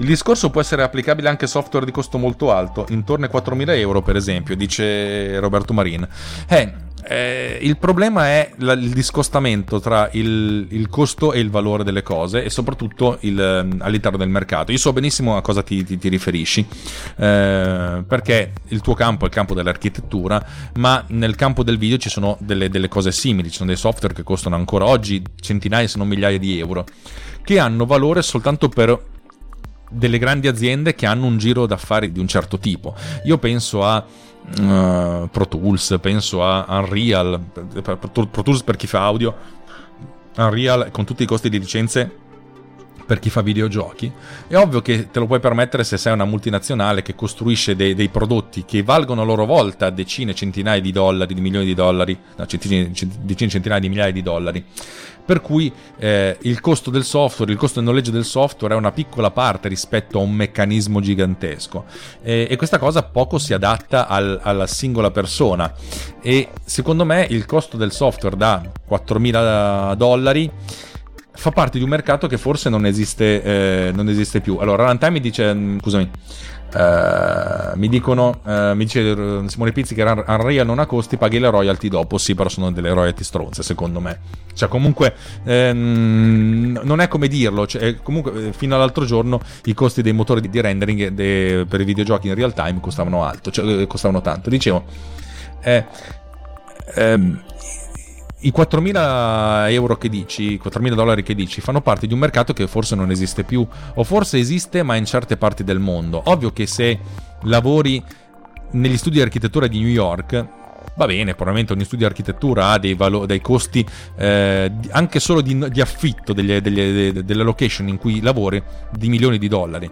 Il discorso può essere applicabile anche a software di costo molto alto, intorno ai 4.000 euro per esempio, dice Roberto Marin. Eh, eh, il problema è la, il discostamento tra il, il, costo e il valore delle cose e soprattutto il, ehm, all'interno del mercato. Io so benissimo a cosa ti, ti, ti riferisci, eh, perché il tuo campo è il campo dell'architettura, ma nel campo del video ci sono delle, delle cose simili, ci sono dei software che costano ancora oggi centinaia se non migliaia di euro, che hanno valore soltanto per delle grandi aziende che hanno un giro d'affari di un certo tipo. Io penso a uh, Pro Tools, penso a Unreal, Pro Tools per chi fa audio, Unreal con tutti i costi di licenze per chi fa videogiochi. È ovvio che te lo puoi permettere se sei una multinazionale che costruisce dei, dei prodotti che valgono a loro volta decine, centinaia di dollari, di milioni di dollari, no, decine, decine centinaia di migliaia di dollari. Per cui eh, il costo del software, il costo del noleggio del software è una piccola parte rispetto a un meccanismo gigantesco. E, e questa cosa poco si adatta al, alla singola persona. E secondo me il costo del software da 4.000 dollari fa parte di un mercato che forse non esiste, eh, non esiste più. Allora, Runtime dice, mm, scusami, Uh, mi dicono, uh, mi dice Simone Pizzi che Unreal non ha costi, paghi le royalty dopo. Sì, però sono delle royalty stronze, secondo me. Cioè, comunque, ehm, non è come dirlo. Cioè, comunque, eh, fino all'altro giorno i costi dei motori di rendering de, per i videogiochi in real time costavano alto, cioè, costavano tanto. Dicevo, eh, ehm, i 4.000 euro che dici, 4.000 dollari che dici, fanno parte di un mercato che forse non esiste più, o forse esiste ma in certe parti del mondo. Ovvio che se lavori negli studi di architettura di New York, va bene, probabilmente ogni studio di architettura ha dei, valo- dei costi eh, anche solo di, di affitto delle, delle, delle location in cui lavori di milioni di dollari.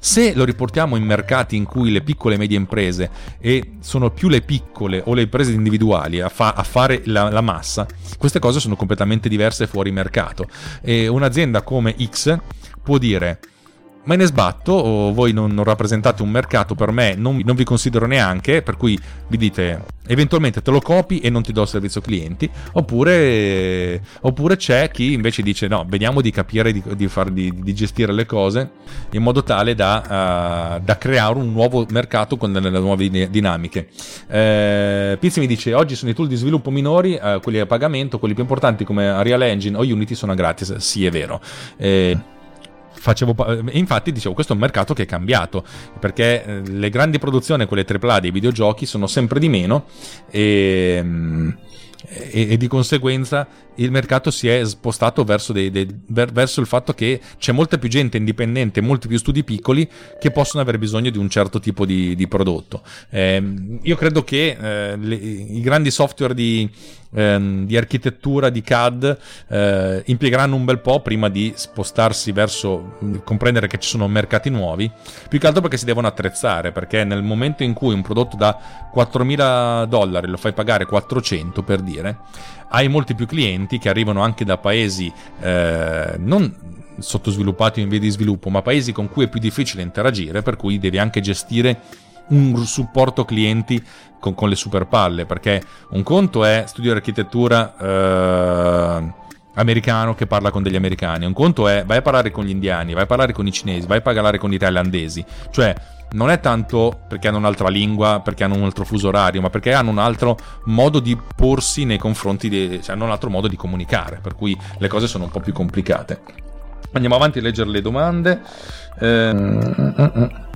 Se lo riportiamo in mercati in cui le piccole e medie imprese, e sono più le piccole o le imprese individuali a, fa- a fare la-, la, massa, queste cose sono completamente diverse fuori mercato. E un'azienda come X può dire me ne sbatto o voi non, non rappresentate un mercato per me, non, non, vi considero neanche, per cui vi dite eventualmente te lo copi e non ti do il servizio clienti, oppure, oppure c'è chi invece dice no, vediamo di capire di, di, far, di, di gestire le cose in modo tale da, uh, da, creare un nuovo mercato con delle nuove dinamiche. Eh, Pizzi mi dice oggi sono i tool di sviluppo minori, uh, quelli a pagamento, quelli più importanti come Unreal Engine o Unity sono gratis, sì è vero. Eh, facevo, infatti dicevo questo è un mercato che è cambiato perché eh, le grandi produzioni quelle AAA dei videogiochi sono sempre di meno e, e, e di conseguenza il mercato si è spostato verso, dei, dei, verso, il fatto che c'è molta più gente indipendente, molti più studi piccoli che possono avere bisogno di un certo tipo di, di prodotto. Eh, io credo che eh, le, i grandi software di, eh, di architettura, di CAD, eh, impiegheranno un bel po' prima di spostarsi verso comprendere che ci sono mercati nuovi, più che altro perché si devono attrezzare, perché nel momento in cui un prodotto da 4.000 dollari lo fai pagare 400 per dire, hai molti più clienti che arrivano anche da paesi eh, non sottosviluppati in via di sviluppo, ma paesi con cui è più difficile interagire, per cui devi anche gestire un supporto clienti con, con le super palle, perché un conto è studio di architettura eh, americano che parla con degli americani, un conto è vai a parlare con gli indiani, vai a parlare con i cinesi, vai a parlare con i thailandesi, cioè non è tanto perché hanno un'altra lingua, perché hanno un altro fuso orario, ma perché hanno un altro modo di porsi nei confronti, di, cioè hanno un altro modo di comunicare, per cui le cose sono un po' più complicate. Andiamo avanti a leggere le domande. Eh.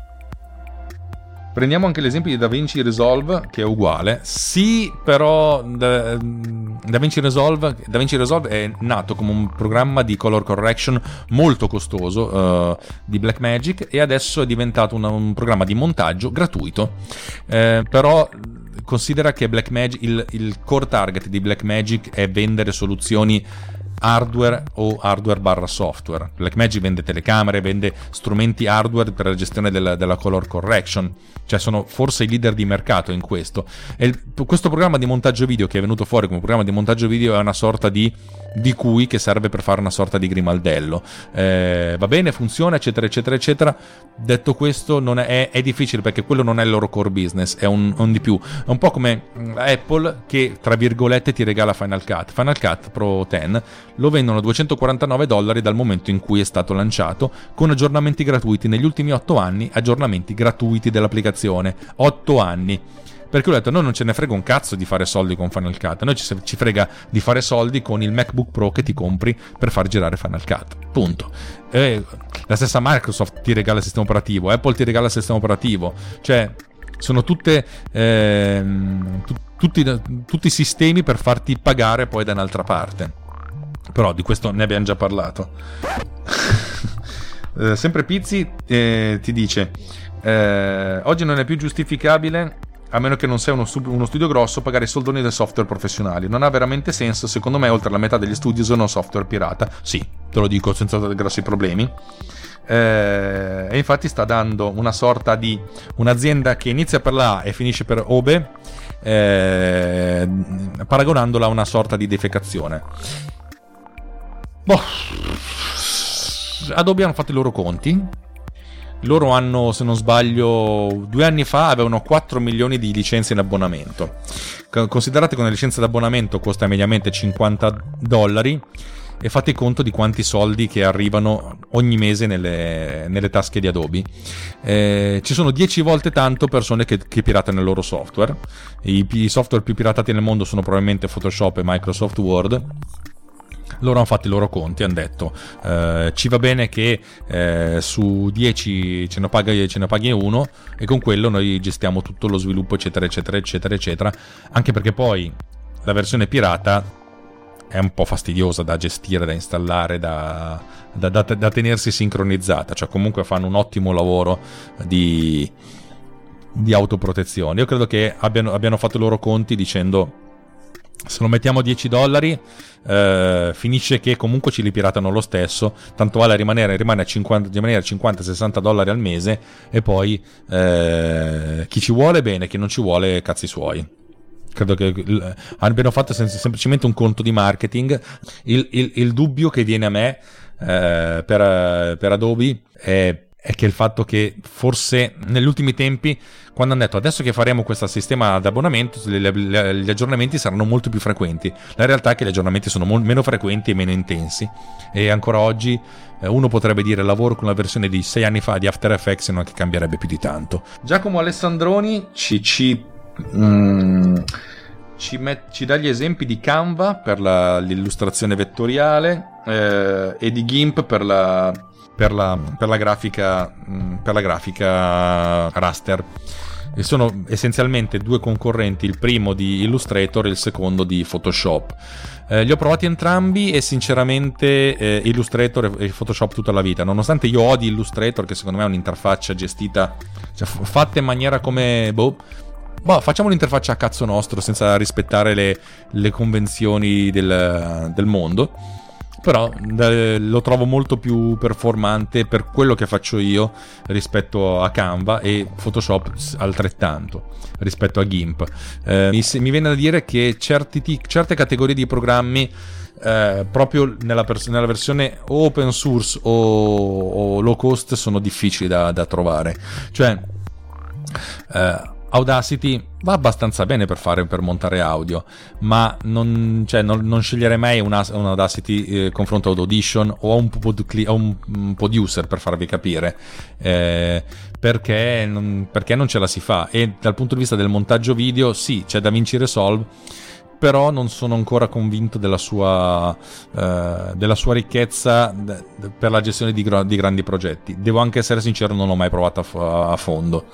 Prendiamo anche l'esempio di DaVinci Resolve, che è uguale. Sì, però da, DaVinci, Resolve, DaVinci Resolve è nato come un programma di color correction molto costoso uh, di Blackmagic e adesso è diventato una, un programma di montaggio gratuito. Eh, però considera che Blackmagic, il, il core target di Blackmagic è vendere soluzioni hardware o hardware barra software. Blackmagic vende telecamere, vende strumenti hardware per la gestione della, della color correction, cioè sono forse i leader di mercato in questo. E il, questo programma di montaggio video che è venuto fuori come programma di montaggio video è una sorta di di cui che serve per fare una sorta di grimaldello. Eh, va bene, funziona, eccetera, eccetera, eccetera. Detto questo, è, è, difficile perché quello non è il loro core business, è un, un, di più. È un po' come mm, Apple che, tra virgolette, ti regala Final Cut. Final Cut Pro 10 lo vendono a 249 dollari dal momento in cui è stato lanciato, con aggiornamenti gratuiti negli ultimi 8 anni, aggiornamenti gratuiti dell'applicazione. 8 anni perché ho detto, noi non ce ne frega un cazzo di fare soldi con Final Cut, noi ci, ci frega di fare soldi con il MacBook Pro che ti compri per far girare Final Cut. Punto. E la stessa Microsoft ti regala il sistema operativo, Apple ti regala il sistema operativo, cioè sono tutte eh, tu, tutti, tutti sistemi per farti pagare poi da un'altra parte. Però di questo ne abbiamo già parlato. eh, sempre Pizzi eh, ti dice: eh, Oggi non è più giustificabile a meno che non sia uno, uno, studio grosso, pagare i soldoni del software professionali. Non ha veramente senso, secondo me oltre la metà degli studi sono software pirata. Sì, te lo dico senza grossi problemi. Eh, e infatti sta dando una sorta di un'azienda che inizia per la A e finisce per Obe, eh, paragonandola a una sorta di defecazione. Boh. Adobe hanno fatto i loro conti loro hanno, se non sbaglio, due anni fa avevano 4 milioni di licenze in abbonamento. Considerate che una licenza d'abbonamento costa mediamente 50 dollari e fate conto di quanti soldi che arrivano ogni mese nelle, nelle tasche di Adobe. Eh, ci sono 10 volte tanto persone che, che piratano il loro software. I, I software più piratati nel mondo sono probabilmente Photoshop e Microsoft Word loro hanno fatto i loro conti, hanno detto eh, ci va bene che eh, su 10 ce ne, paghi, ce ne paghi uno e con quello noi gestiamo tutto lo sviluppo eccetera eccetera eccetera eccetera, anche perché poi la versione pirata è un po' fastidiosa da gestire, da installare, da, da, da, da tenersi sincronizzata, cioè comunque fanno un ottimo lavoro di, di autoprotezione. Io credo che abbiano, abbiano fatto i loro conti dicendo se lo mettiamo a 10 dollari eh, finisce che comunque ci li piratano lo stesso tanto vale rimanere, rimane a 50, rimanere 50-60 dollari al mese e poi eh, chi ci vuole bene chi non ci vuole cazzi suoi. Credo che abbiano fatto semplicemente un conto di marketing. Il, il, il dubbio che viene a me eh, per, per Adobe è è che il fatto che forse negli ultimi tempi, quando hanno detto adesso che faremo questo sistema di abbonamento, gli aggiornamenti saranno molto più frequenti. La realtà è che gli aggiornamenti sono meno frequenti e meno intensi. E ancora oggi eh, uno potrebbe dire lavoro con la versione di 6 anni fa di After Effects e non che cambierebbe più di tanto. Giacomo Alessandroni ci, ci, mm, ci, met- ci dà gli esempi di Canva per la, l'illustrazione vettoriale eh, e di GIMP per la per la, per la, grafica, mm, per la grafica raster. E sono essenzialmente due concorrenti, il primo di Illustrator e il secondo di Photoshop. Eh, li ho provati entrambi e sinceramente eh, Illustrator e Photoshop tutta la vita, nonostante io odi Illustrator che secondo me è un'interfaccia gestita, cioè, fatta in maniera come... Boh, boh, facciamo l'interfaccia a cazzo nostro senza rispettare le, le convenzioni del, del mondo però eh, lo trovo molto più performante per quello che faccio io rispetto a Canva e Photoshop altrettanto rispetto a GIMP. Eh, mi, mi, viene da dire che certi, certe categorie di programmi eh, proprio nella, pers- nella, versione open source o, o, low cost sono difficili da, da trovare. Cioè, eh, Audacity va abbastanza bene per, fare, per montare audio, ma non, cioè, non, non sceglierei mai un, Audacity eh, confronto ad Audition o a un, pod, un, producer per farvi capire, eh, perché, non, perché non ce la si fa. E dal punto di vista del montaggio video, sì, c'è DaVinci Resolve però non sono ancora convinto della sua, eh, della sua ricchezza per la gestione di, di, grandi progetti. Devo anche essere sincero, non l'ho mai provato a, a fondo.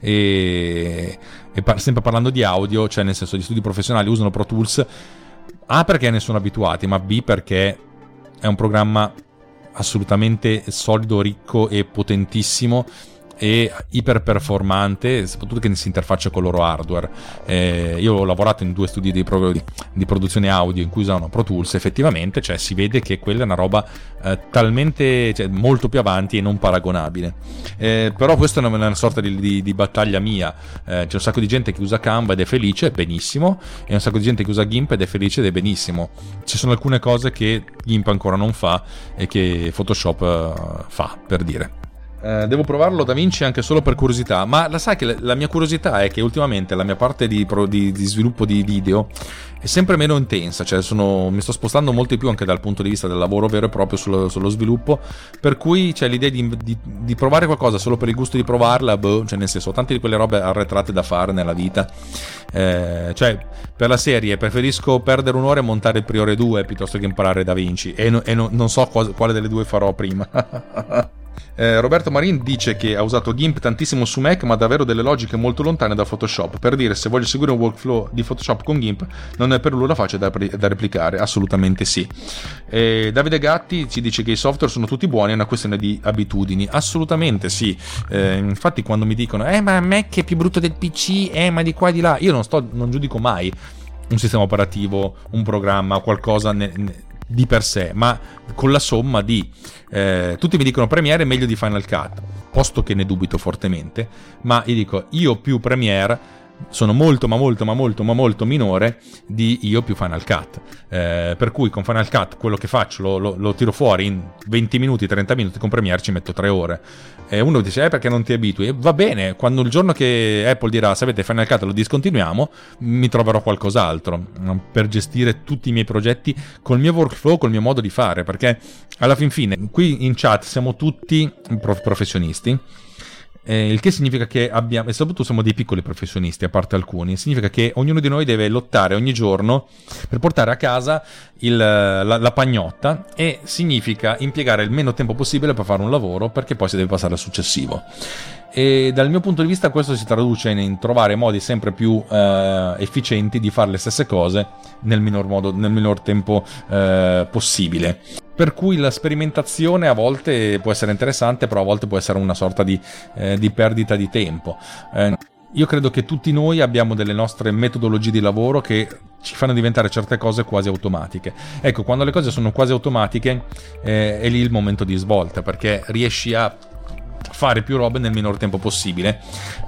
E, e par- sempre parlando di audio, cioè nel senso gli studi professionali usano Pro Tools, A perché ne sono abituati, ma B perché è un programma assolutamente solido, ricco e potentissimo e iperperformante, soprattutto che si interfaccia con il loro hardware. Eh, io ho lavorato in due studi di, pro- di, produzione audio in cui usano Pro Tools, effettivamente, cioè si vede che quella è una roba eh, talmente cioè, molto più avanti e non paragonabile. Eh, però questa è una, una sorta di, di, di, battaglia mia. Eh, c'è un sacco di gente che usa Canva ed è felice, benissimo, e un sacco di gente che usa GIMP ed è felice ed è benissimo. Ci sono alcune cose che GIMP ancora non fa e che Photoshop uh, fa, per dire. Eh, devo provarlo da Vinci anche solo per curiosità, ma la sai che la, mia curiosità è che ultimamente la mia parte di, pro, di, di sviluppo di video è sempre meno intensa, cioè sono, mi sto spostando molto di più anche dal punto di vista del lavoro vero e proprio sullo, sullo sviluppo, per cui c'è l'idea di, di, provare qualcosa solo per il gusto di provarla, boh, cioè nel senso, tante di quelle robe arretrate da fare nella vita, eh, cioè per la serie preferisco perdere un'ora e montare il Priore 2 piuttosto che imparare Da Vinci e, no, e no, non so quale delle due farò prima. Eh, Roberto Marin dice che ha usato GIMP tantissimo su Mac, ma davvero delle logiche molto lontane da Photoshop. Per dire, se voglio seguire un workflow di Photoshop con GIMP, non è per nulla facile da, da replicare. Assolutamente sì. Eh, Davide Gatti ci dice che i software sono tutti buoni, è una questione di abitudini. Assolutamente sì. Eh, infatti, quando mi dicono, eh, ma Mac è più brutto del PC, eh, ma di qua e di là, io non, sto, non giudico mai un sistema operativo, un programma, qualcosa. Ne, ne, di per sé, ma con la somma di eh, tutti mi dicono Premiere è meglio di Final Cut, posto che ne dubito fortemente, ma io dico io più Premiere sono molto ma molto ma molto ma molto minore di io più Final Cut. Eh, per cui con Final Cut quello che faccio lo, lo, lo, tiro fuori in 20 minuti 30 minuti con Premiere ci metto 3 ore. E uno dice eh perché non ti abitui? E va bene quando il giorno che Apple dirà sapete Final Cut lo discontinuiamo mi troverò qualcos'altro per gestire tutti i miei progetti col mio workflow col mio modo di fare perché alla fin fine qui in chat siamo tutti prof- professionisti eh, il che significa che abbiamo, e soprattutto siamo dei piccoli professionisti, a parte alcuni, significa che ognuno di noi deve lottare ogni giorno per portare a casa il, la, la, pagnotta e significa impiegare il meno tempo possibile per fare un lavoro perché poi si deve passare al successivo. E dal mio punto di vista questo si traduce in, trovare modi sempre più eh, efficienti di fare le stesse cose nel minor, modo, nel minor tempo eh, possibile. Per cui la sperimentazione a volte può essere interessante, però a volte può essere una sorta di, eh, di perdita di tempo. Eh, io credo che tutti noi abbiamo delle nostre metodologie di lavoro che ci fanno diventare certe cose quasi automatiche. Ecco, quando le cose sono quasi automatiche eh, è lì il momento di svolta, perché riesci a fare più robe nel minor tempo possibile.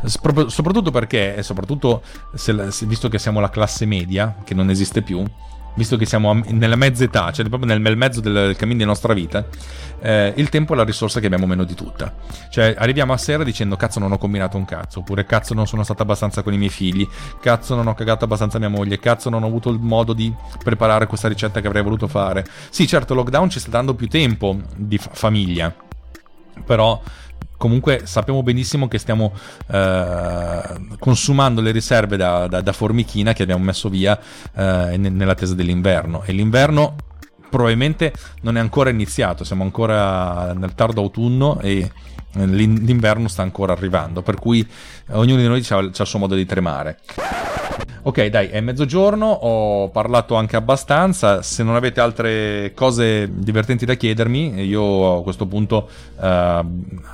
soprattutto perché, soprattutto se, visto che siamo la classe media, che non esiste più, visto che siamo nella mezza età, cioè proprio nel, nel mezzo del, del, cammino della nostra vita, eh, il tempo è la risorsa che abbiamo meno di tutta. Cioè, arriviamo a sera dicendo cazzo non ho combinato un cazzo, oppure cazzo non sono stato abbastanza con i miei figli, cazzo non ho cagato abbastanza mia moglie, cazzo non ho avuto il modo di preparare questa ricetta che avrei voluto fare. Sì, certo, il lockdown ci sta dando più tempo di fa- famiglia, però comunque sappiamo benissimo che stiamo eh, consumando le riserve da, da, da, formichina che abbiamo messo via eh, nell'attesa dell'inverno. E l'inverno probabilmente non è ancora iniziato siamo ancora nel tardo autunno e l'inverno sta ancora arrivando per cui ognuno di noi ha il suo modo di tremare Ok, dai, è mezzogiorno, ho parlato anche abbastanza. Se non avete altre cose divertenti da chiedermi, io a questo punto eh,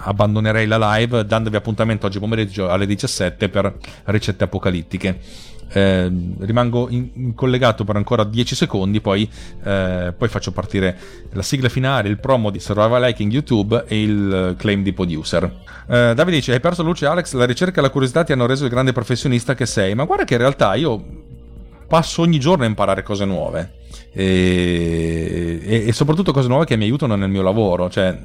abbandonerei la live dandovi appuntamento oggi pomeriggio alle 17 per ricette apocalittiche eh, rimango in, in collegato per ancora 10 secondi, poi, eh, poi, faccio partire la sigla finale, il promo di Survival Liking YouTube e il claim di producer. Eh, Davide dice: Hai perso luce, Alex. La ricerca e la curiosità ti hanno reso il grande professionista che sei. Ma guarda che in realtà io passo ogni giorno a imparare cose nuove. E, e, e soprattutto cose nuove che mi aiutano nel mio lavoro. Cioè,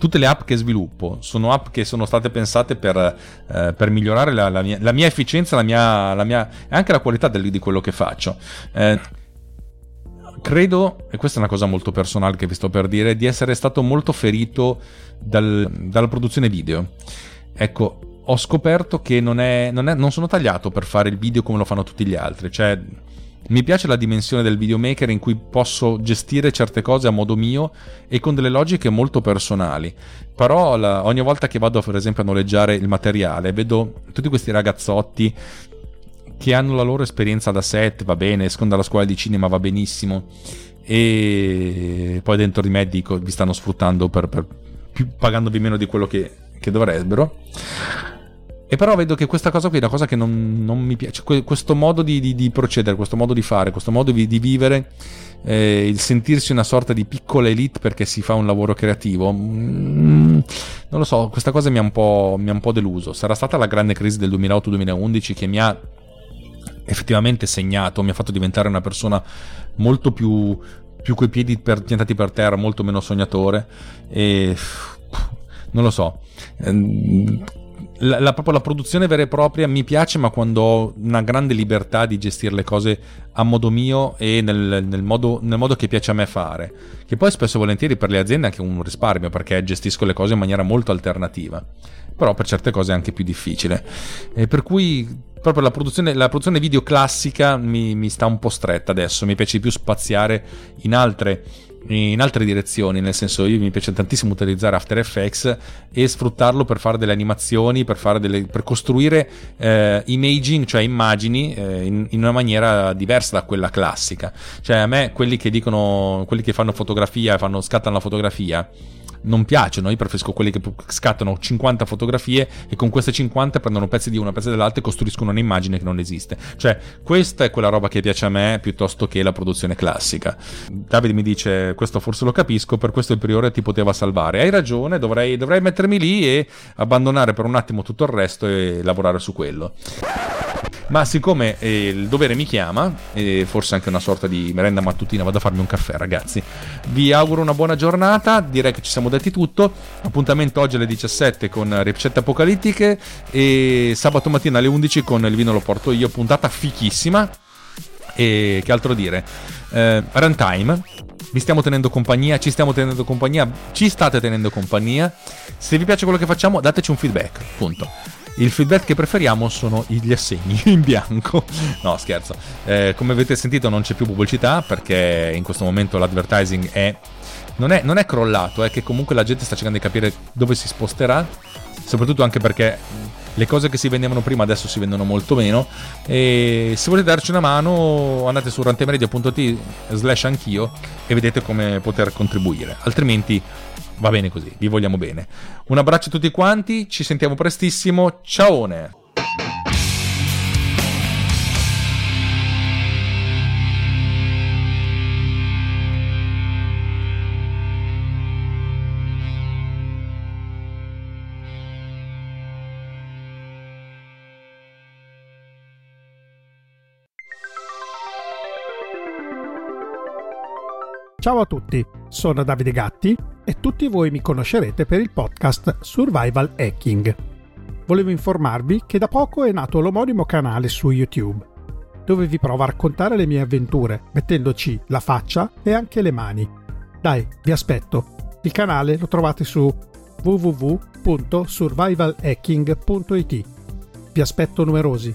tutte le app che sviluppo sono app che sono state pensate per, eh, per migliorare la, la, mia, la, mia, efficienza la mia, la mia, e anche la qualità del, di quello che faccio. Eh, credo, e questa è una cosa molto personale che vi sto per dire, di essere stato molto ferito dal, dalla produzione video. Ecco, ho scoperto che non, è, non, è, non sono tagliato per fare il video come lo fanno tutti gli altri, cioè mi piace la dimensione del videomaker in cui posso gestire certe cose a modo mio e con delle logiche molto personali. Però la, ogni volta che vado per esempio a noleggiare il materiale vedo tutti questi ragazzotti che hanno la loro esperienza da set, va bene, escono dalla scuola di cinema, va benissimo, e poi dentro di me dico vi stanno sfruttando per, per pagandovi meno di quello che, che dovrebbero. E però vedo che questa cosa qui è una cosa che non, non mi piace. questo modo di, di, di, procedere, questo modo di fare, questo modo di, di vivere, eh, il sentirsi una sorta di piccola elite perché si fa un lavoro creativo. Mm, non lo so, questa cosa mi ha, mi ha un po' deluso. Sarà stata la grande crisi del 2008-2011 che mi ha effettivamente segnato, mi ha fatto diventare una persona molto più, più coi piedi per, piantati per terra, molto meno sognatore. E non lo so. La, la, proprio la produzione vera e propria mi piace, ma quando ho una grande libertà di gestire le cose a modo mio e nel, nel, modo, nel, modo, che piace a me fare. Che poi spesso e volentieri per le aziende è anche un risparmio, perché gestisco le cose in maniera molto alternativa. Però per certe cose è anche più difficile. E per cui proprio la produzione, la produzione video classica mi, mi, sta un po' stretta adesso, mi piace di più spaziare in altre, in altre direzioni, nel senso io mi piace tantissimo utilizzare After Effects e sfruttarlo per fare delle animazioni, per, fare delle, per costruire eh, imaging, cioè immagini eh, in, in, una maniera diversa da quella classica. Cioè a me quelli che dicono, quelli che fanno fotografia, fanno, scattano la fotografia, non piacciono. Io preferisco quelli che scattano 50 fotografie e con queste 50 prendono pezzi di una, pezzi dell'altra e costruiscono un'immagine che non esiste. Cioè, questa è quella roba che piace a me piuttosto che la produzione classica. Davide mi dice: Questo forse lo capisco, per questo il priore ti poteva salvare. Hai ragione, dovrei, dovrei mettermi lì e abbandonare per un attimo tutto il resto e lavorare su quello. Ma siccome eh, il dovere mi chiama, e forse anche una sorta di merenda mattutina, vado a farmi un caffè, ragazzi. Vi auguro una buona giornata. Direi che ci siamo detti tutto. Appuntamento oggi alle 17 con ricette apocalittiche. E sabato mattina alle 11 con il vino lo porto io. Puntata fichissima. E che altro dire? Eh, runtime. Vi stiamo tenendo compagnia, ci stiamo tenendo compagnia, ci state tenendo compagnia. Se vi piace quello che facciamo, dateci un feedback. Punto. Il feedback che preferiamo sono gli assegni in bianco. No, scherzo. Eh, come avete sentito non c'è più pubblicità perché in questo momento l'advertising è non, è... non è, crollato, è che comunque la gente sta cercando di capire dove si sposterà, soprattutto anche perché le cose che si vendevano prima adesso si vendono molto meno e se volete darci una mano andate su rantemeradio.it slash anch'io e vedete come poter contribuire altrimenti va bene così, vi vogliamo bene. Un abbraccio a tutti quanti, ci sentiamo prestissimo, ciao! Ciao a tutti, sono Davide Gatti e tutti voi mi conoscerete per il podcast Survival Hacking. Volevo informarvi che da poco è nato l'omonimo canale su YouTube, dove vi provo a raccontare le mie avventure, mettendoci la faccia e anche le mani. Dai, vi aspetto. Il canale lo trovate su www.survivalhacking.it. Vi aspetto numerosi.